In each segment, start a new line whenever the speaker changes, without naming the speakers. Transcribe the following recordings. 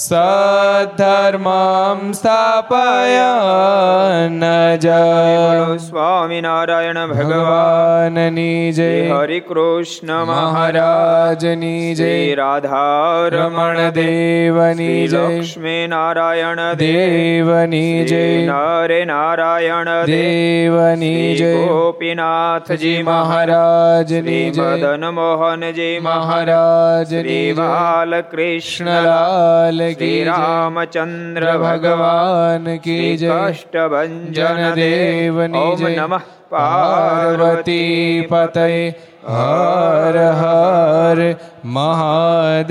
سدرم سا پمی نارائن بگوانی جی ہری کراج نی جی را رم دے نارائن دون جی ہر نارائن دون گوپی ناتھ جی مہاراج نی ج دن موہن جی مہاراج جی بالکش لال ری رام چندر بگوان کی جش بنجن دیو نج نم پاروتی پتہ ہر ہر مہاد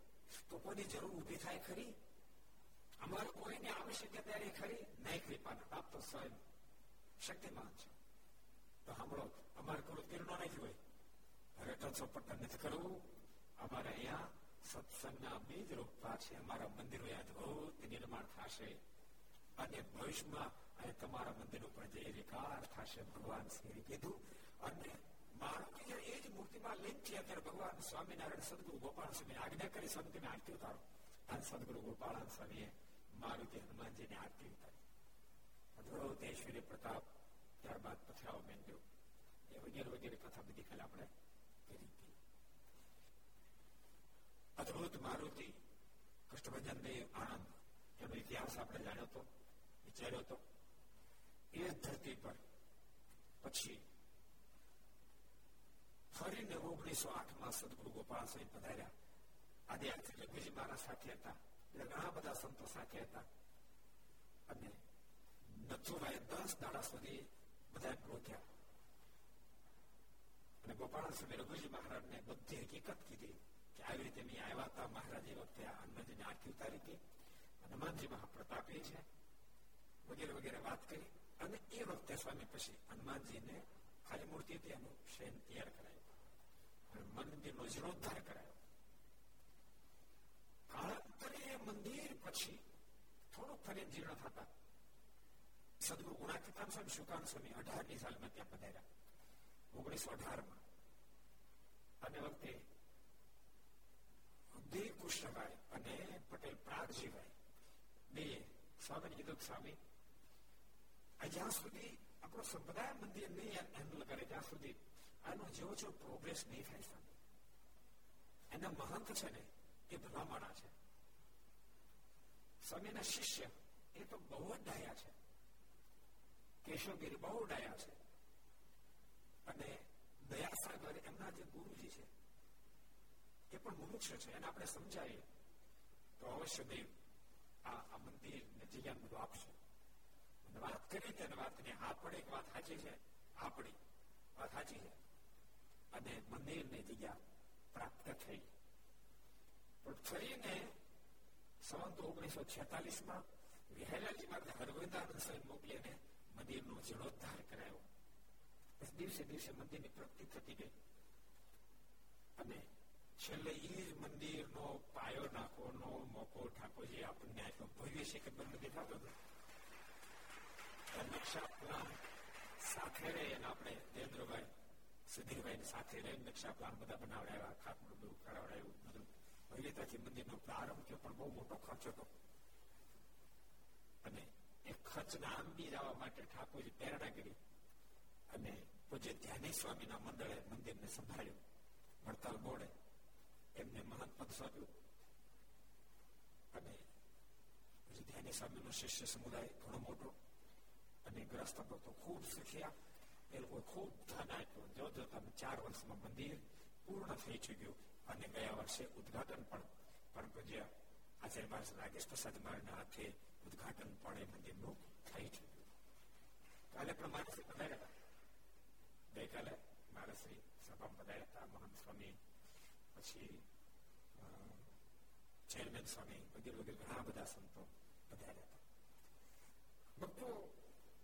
ست روپ تھا مندر میں ماروتی وغیرہ ماروتی کشن بجن دی آنندس اپنے جانا تو سو آٹھ مدگوال پتھرا لگو جی مہاراج سنتوائے گوپال رکھو جی مہاراج نے بکیت کی تھی کہ آئی ری آیا تھا مہاراج ہنو جی نے آرتی اتاری تھی ہنوان جی مہا پرتاپی وغیرہ وغیرہ سوامی پچیس ہنم جی نے خالی موتی شہن تیار کر مندر کشن پٹیل پر جی سرپردا مندر نہیں کر اپنے سمجھائیے تو اوشی دے آ مندر جگہ کرچی ہے مندر مندر پہ اپنے نکالنے نئے مندر محتمد سبنی سامنے سمدھائے تھوڑا موٹھ سیکھیا چرمی گنا بڑا سنت پہ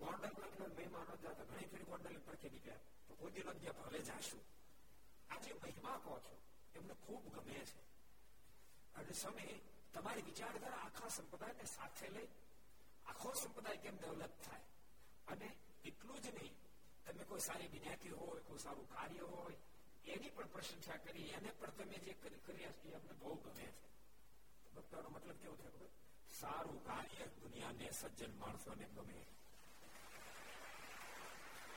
مہم بوڈرپ نہیں تم کوئی ساری بات ہوئی سارے پرشنس کری کرتل سارے دیا سجن مانس گا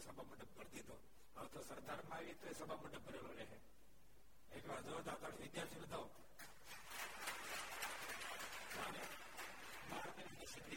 سب میں ڈبر دردار سبا میں ڈبر ایک دوسری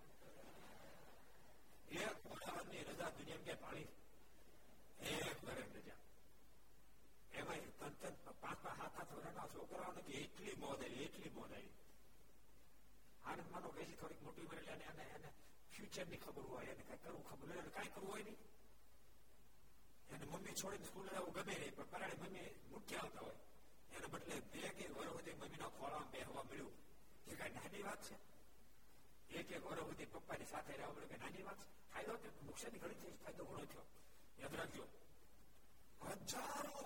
پپا فائد یاد رکھجو ہزاروں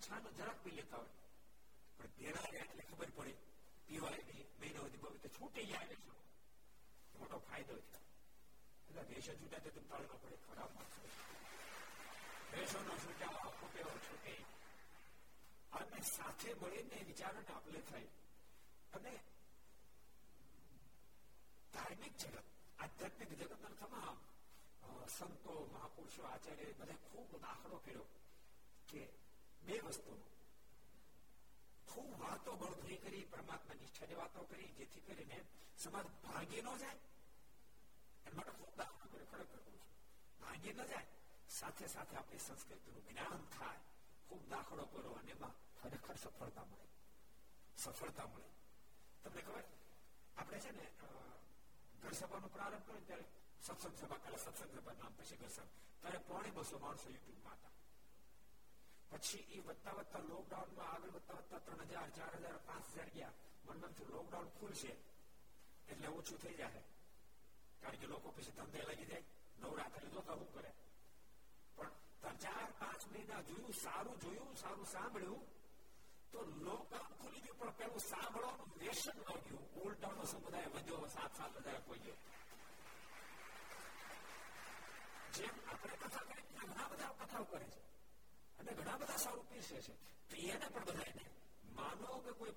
چان ج پی لے پڑے۔ پیو نہیں توڑنا پڑے خراب داخلو کر جائے خوب داخل کر جائے خوب داخلو کرو سفر سفرتا گھر سب پر ستھ سب ستم سب پہ پچھلے چار ہزار پانچ ہزار گیا کھل سے دندے لگی جائے نو رات تو چار پہ سارے پیسے تو یہ بدائی دیا کوئی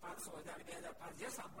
پانچ سو ہزار بی ہزار پانچ سام ب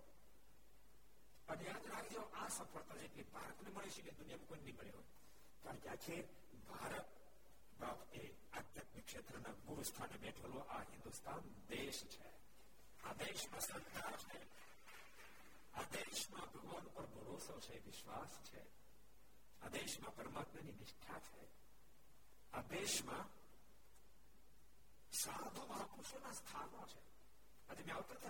پرما دار مہاپر تھا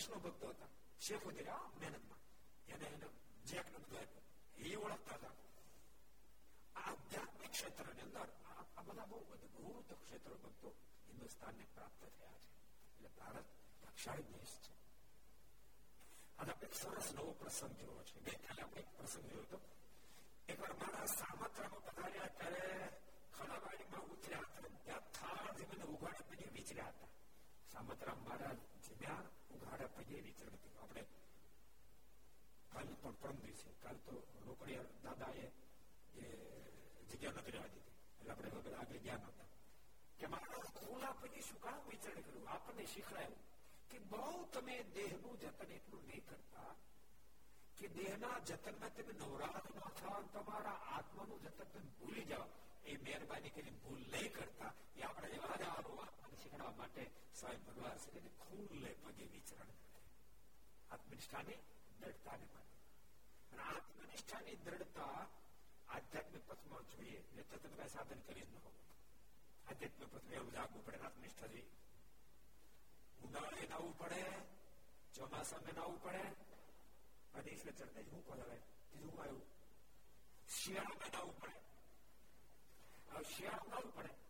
કૃષ્ણ ભક્ત હતા શેખુદેરા મહેનતમાં એને એને જેકને બધું આપ્યું એ ઓળખતા હતા આધ્યાત્મિક ક્ષેત્રની અંદર આ બધા બહુ અદભુત ક્ષેત્ર ભક્તો હિન્દુસ્તાનને પ્રાપ્ત થયા છે એટલે ભારત દક્ષાળી દેશ છે અને આપણે સરસ નવો પ્રસંગ જોયો છે ગઈકાલે આપણે એક પ્રસંગ જોયો હતો એકવાર સામતરામ મહારાજ بہ تم دہ نتن جتن میں آ جتن جاؤ یہ مہربانی کرتا چوسا میں شیا پڑے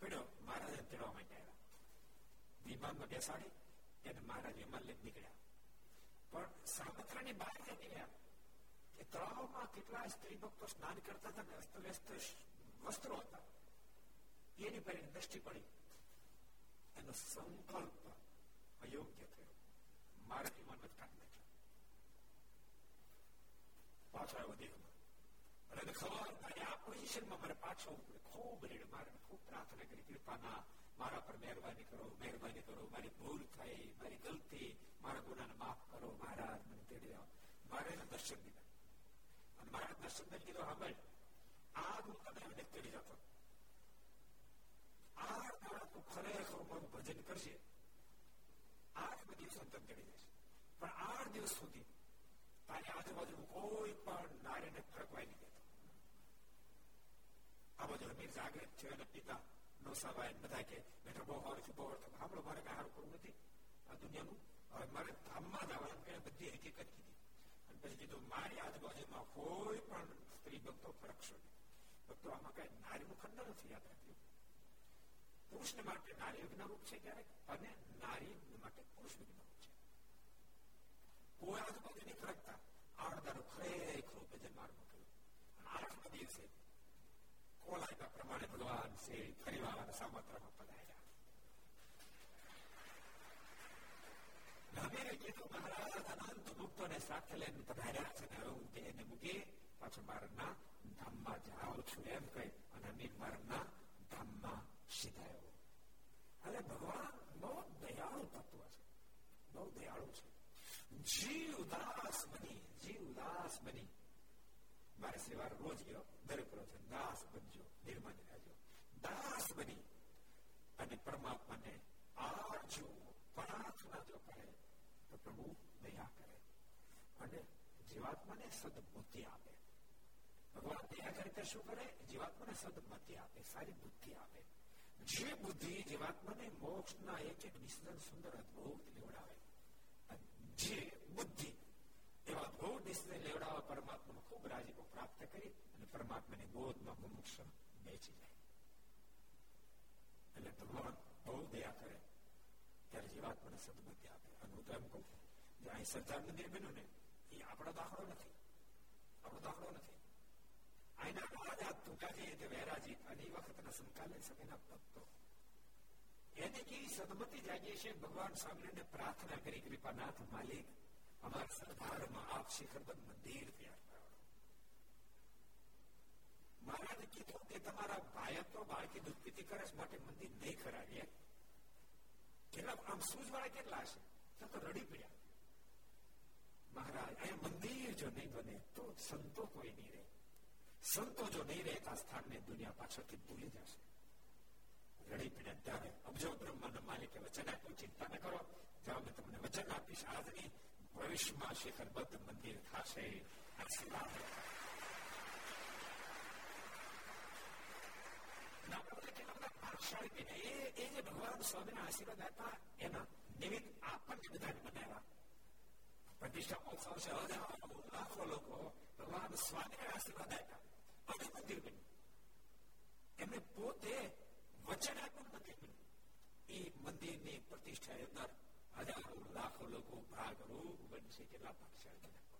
پیڑھو مہاراجا چڑھا دیماگ میں بیساڑی ماراج مل نکڑ પણ સાબત્રાની બહાર જતી ગયા કે તળાવમાં કેટલા સ્ત્રી ભક્તો સ્નાન કરતા હતા અસ્ત વ્યસ્ત વસ્ત્રો હતા એની પર દ્રષ્ટિ પડી એનો સંકલ્પ અયોગ્ય થયો મારા જીવન બચકાર નથી પાછા વધી મને ખબર આ પોઝિશનમાં મારે પાછો ખૂબ રેડ મારે ખૂબ પ્રાર્થના કરી કૃપાના درشن دیتا مارا درشن دے کیدو ہمیں آگ تمہیں ہمیں تیڑی جاتا آر دارا تو کھرے خور مر بھجن کرشے آر بدی سنتن تیڑی جائے پر آر دیوس ہوتی تاری آج باجو کوئی پر نارے نے فرق نہیں دیتا اب جو ہمیں جاگرت چھوئے نا پیتا اور مارے دھما جاوا ہم کہنے بدھی حقیقت کی دی۔ اور پس کی جی تو ماری آج باجو ما کوئی پر ستری بکتو فرق شو دی بکتو ہم کہے ناری مکھنڈا نو یاد رکھتی پوش نے مارتے ناری اگنا روپ سے کیا رکھ اور ناری مارتے پوش بھی اگنا روپ سے۔ کوئی آج باجو نہیں فرقتا۔ آڑ دارو کھرے کھرو پہ جن مار مکلو آٹھ مدیر سے کولائی کا پرمانے بھگوان سے پریوار سامتر میں پدھائیا نمیرے کی تو مہاراج انانت مکتو نے ساتھ لین پدھائیا چنے رو دے نے مکے پاچھ مارنا دھمہ جاؤ چھوئے کئی انامیر مارنا دھمہ شدھائے ہو ارے بھگوان بہت دیالو تتو ہے بہت دیالو ہے جی اداس بنی جی اداس بنی مارے سیوار روز گیا در جیواتمے جیواتم سندر ادبی بہت ڈس لیو پراپت کرے بنوائیں سدمتی جاگی سامنے پر کپا ہمارے سردار میں آپ شکر بند مندر تیار مہاراج کی تو کہ تمہارا بھائی تو بھائی کی دودھ کرے اس ماتے مندر نہیں کرا لیا کہلا ہم سوچ والا کہلا ہے تو تو رڑی پڑیا مہاراج، اے مندر جو نہیں بنے تو سنتوں کوئی نہیں رہے۔ سنتوں جو نہیں رہتا ستھان میں دنیا پاچھو کی بھولی جا سے رڑی پڑیا جانے اب جو برہمان مالک کے وچن مندر بنتے وچن مندر بن مندر હજારો લાખો લોકો ભાગ રૂપ બનશે કેટલા ભાગશાળી છે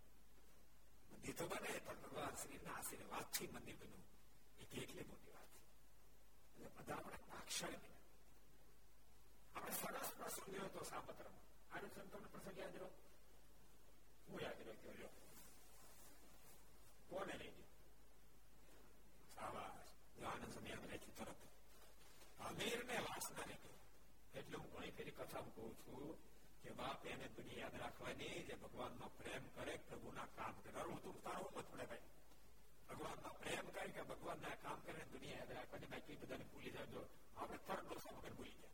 મંદિર તો બને પણ ભગવાન શ્રી ના આશીર્વાદ થી મંદિર બન્યું એ કેટલી મોટી વાત છે એટલે બધા આપણે ભાગશાળી બન્યા આપણે સરસ પ્રસંગ જોયો તો સાપત્ર આનો સંતો પ્રસંગ યાદ રહ્યો હું યાદ રહ્યો કે રહ્યો કોને લઈ ગયો સાવા જ્ઞાન સમય આપણે તરત અમીર ને વાસના લઈ دیام کر دیا بھولی گیا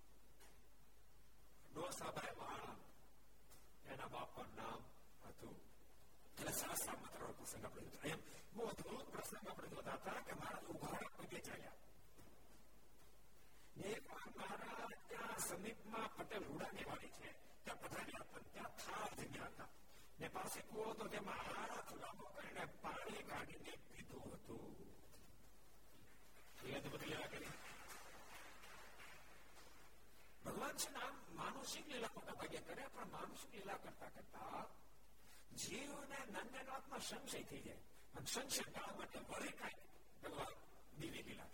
ڈوسا بھائی نام تھرس اپنے بہت چلیا پٹ روڈا کے بگوت لیلا کرنسی لیلا کرتا کرتا جیو نے نند جائے بڑے دیوی لیلا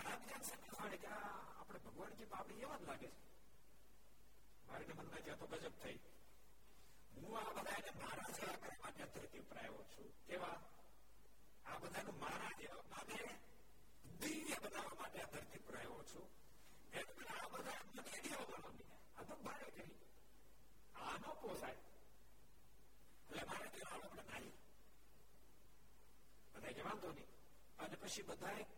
بھائی کہیں پچھلے بھائی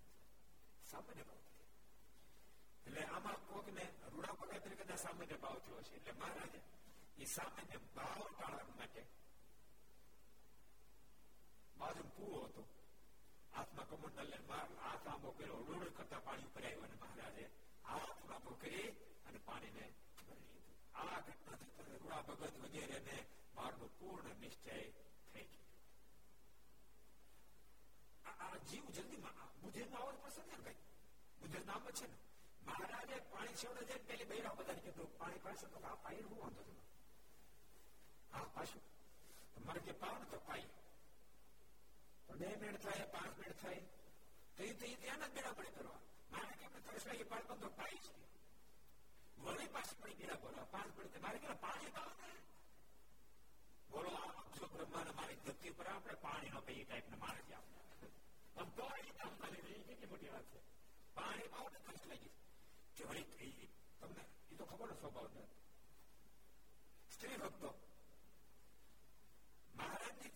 روڑ کرتا روڈا پگز وغیرہ پورا جیو جلدی بولو برما درتی ماراج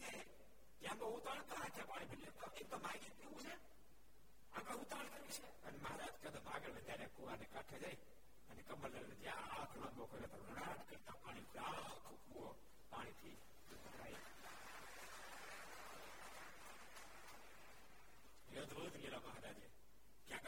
آگے کھے جائیے کمردل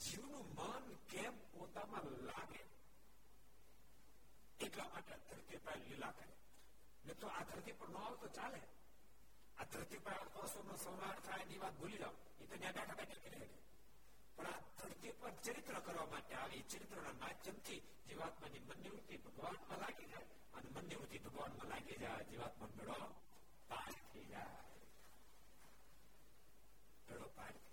جیو منگے پر چرتر کرتی جائے۔ منتھو لگی جائے جیو آئی جائے۔ ڈڑو پار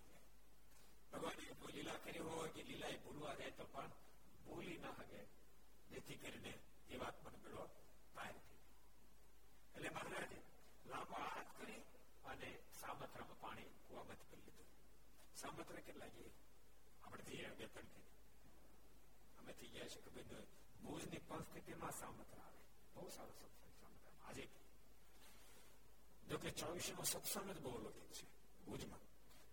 سمتر بہت سارا سسے جو کہ چویس مجھے بہت لوک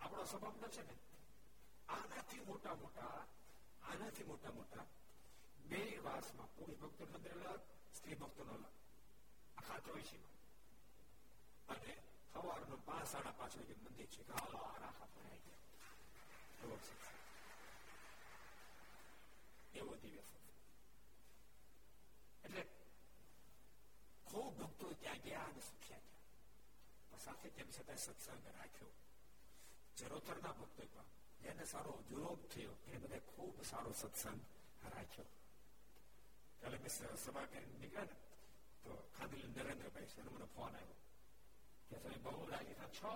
اپنا سب آنا پکری بک نئی سوار پانچ مندر چیز جگہ مجھے بہتر جا چھ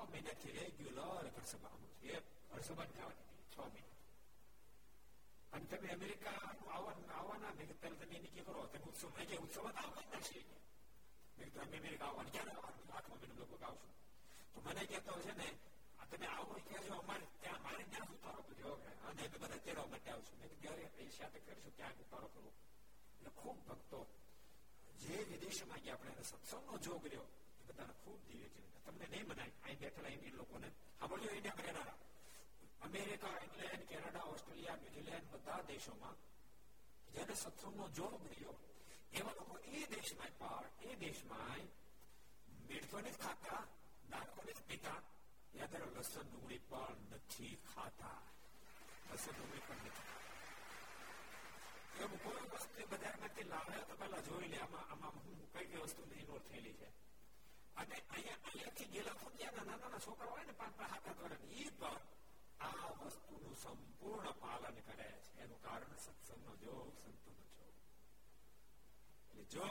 امریکہ کرو سو گے ستم نو جو ہے؟ بڑا دیشوں میں جانے ستسم نو گلا چھوکر ہوتا دست پالن کر جیلا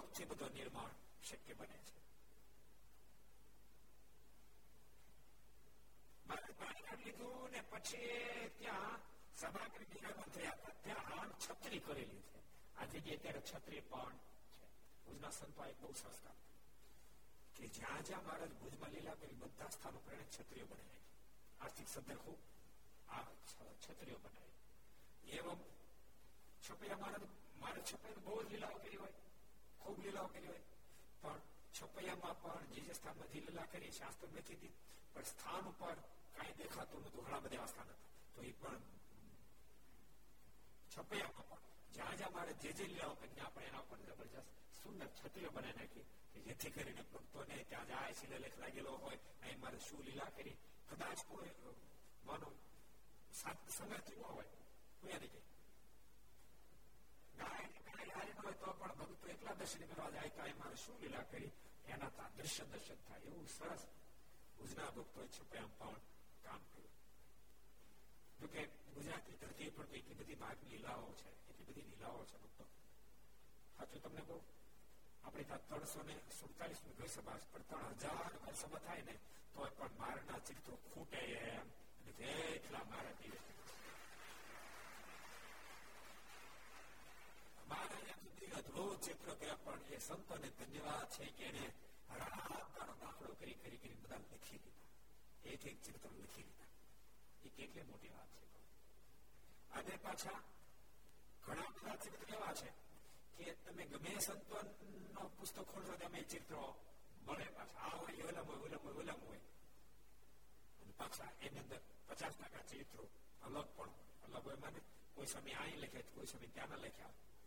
کر چتری آرسک سب آتری بہت لے بنا کر لکھ لگے شو لگا نہیں નથી તો પણ ભક્તો એકલા દર્શન કરવા જાય તો એમાં શું લીલા કરી? એના તા દ્રશ્ય દર્શન થાય. એવું સરસ ભુજના ભક્તો છપ્યા પણ કામ કર્યું. જોકે ગુજરાતની ધરતી પર એટલી બધી ભાગ લીલાઓ છે, એટલી બધી લીલાઓ છે ભક્તો. સાચું તમને કહું? આપણે ત્યાં ત્રણસો ને સુડતાલીસની સભા પણ ત્રણ હજાર સભા થાય ને તો પણ મારના ચિત્રો ખૂટે એમ. એટલા મારા ادھر چاہ سنت سنتک چڑھے الام ہو چلگی آئی لکھا کوئی سام ت لکھا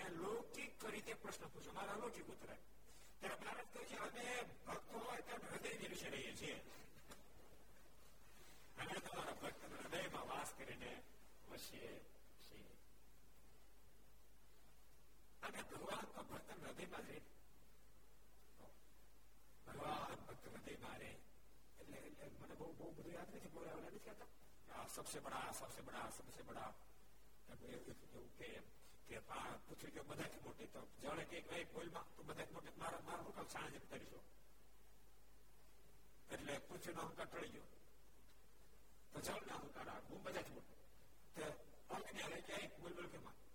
الوکر ہم ہدع رہے ہرد میں وس کریے ساجر پوچھنا ٹری گو تو جڑا بدھا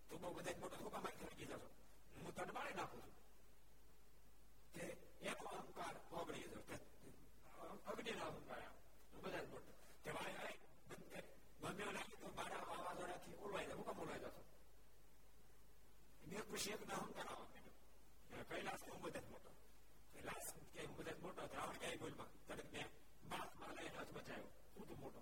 તું તો બધા મોટા ધોકા માં ખરી ગઈ જશો હું તને મારી નાખું છું કે એક અહંકાર ઓગળી જશો અગ્નિ ના અહંકાર તું બધા મોટ કે ભાઈ આય બંને નાખી તો મારા આવા જોડા જાય હુકમ ઓલવાઈ જશો મેં ખુશી એક ના અહંકાર આવો કૈલાસ હું બધા મોટો કૈલાસ કે હું બધા મોટો રાવણ ક્યાંય બોલવા તને મેં બાપ લઈને હાથ બચાવ્યો હું તો મોટો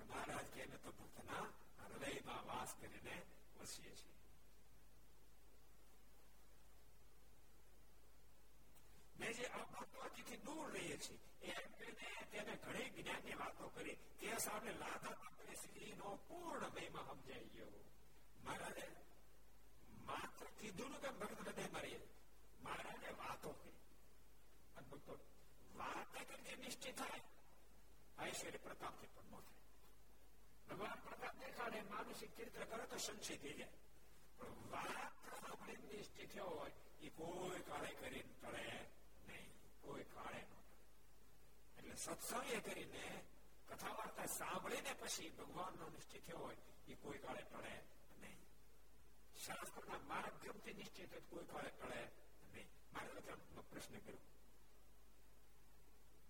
مہاراجا پٹرا ہر کر دور رہے گا پورا ہم جائیے ہدے مر مہاراج کر سما وار سبھی نے پچھلے تھوڑی پڑے نہیں شاستم کوڑے نہیں پرشن کرو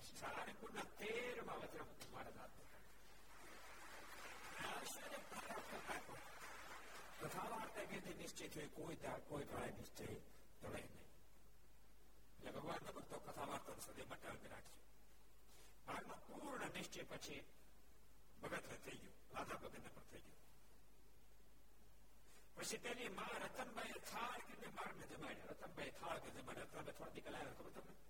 پورش پگا بگت پچھلے مار رتن تھا جما رتن تھوڑا دیکھ لیا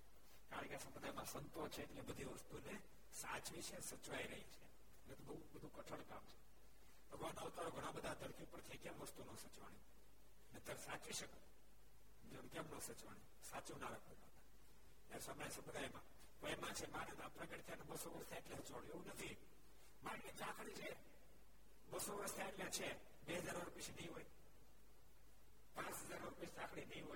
سنت ہے پگڑا سچوی چاخی چاہیے بسو وسائٹ روپیس نہیں ہوا نہیں ہو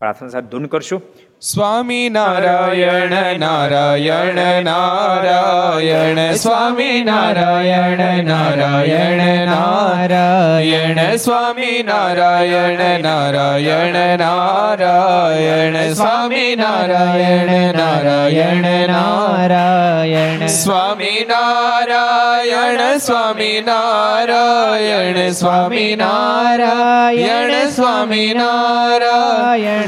પ્રાર્થના સાથે ધૂન કરશું.
સ્વામી નારાયણ નારાયણ નારાયણ. સ્વામી નારાયણ નારાયણ નારાયણ. સ્વામી નારાયણ નારાયણ નારાયણ. સ્વામી નારાયણ નારાયણ નારાયણ. સ્વામી નારાયણ સ્વામી નારાયણ. સ્વામી નારાયણ સ્વામી નારાયણ.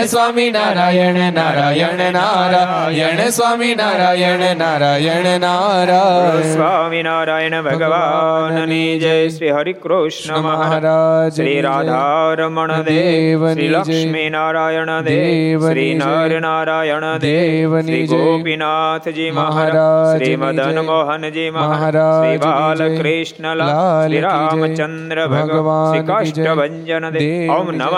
گوانے شری ہری کراج شری رمن دیو لکشمی نارائن دی نارائن دیو گوپی ناتھ جی مہاراج مدن موہن جی مہاراج بالکل لال رام چندر بگوان کاشٹ بنجن دم نم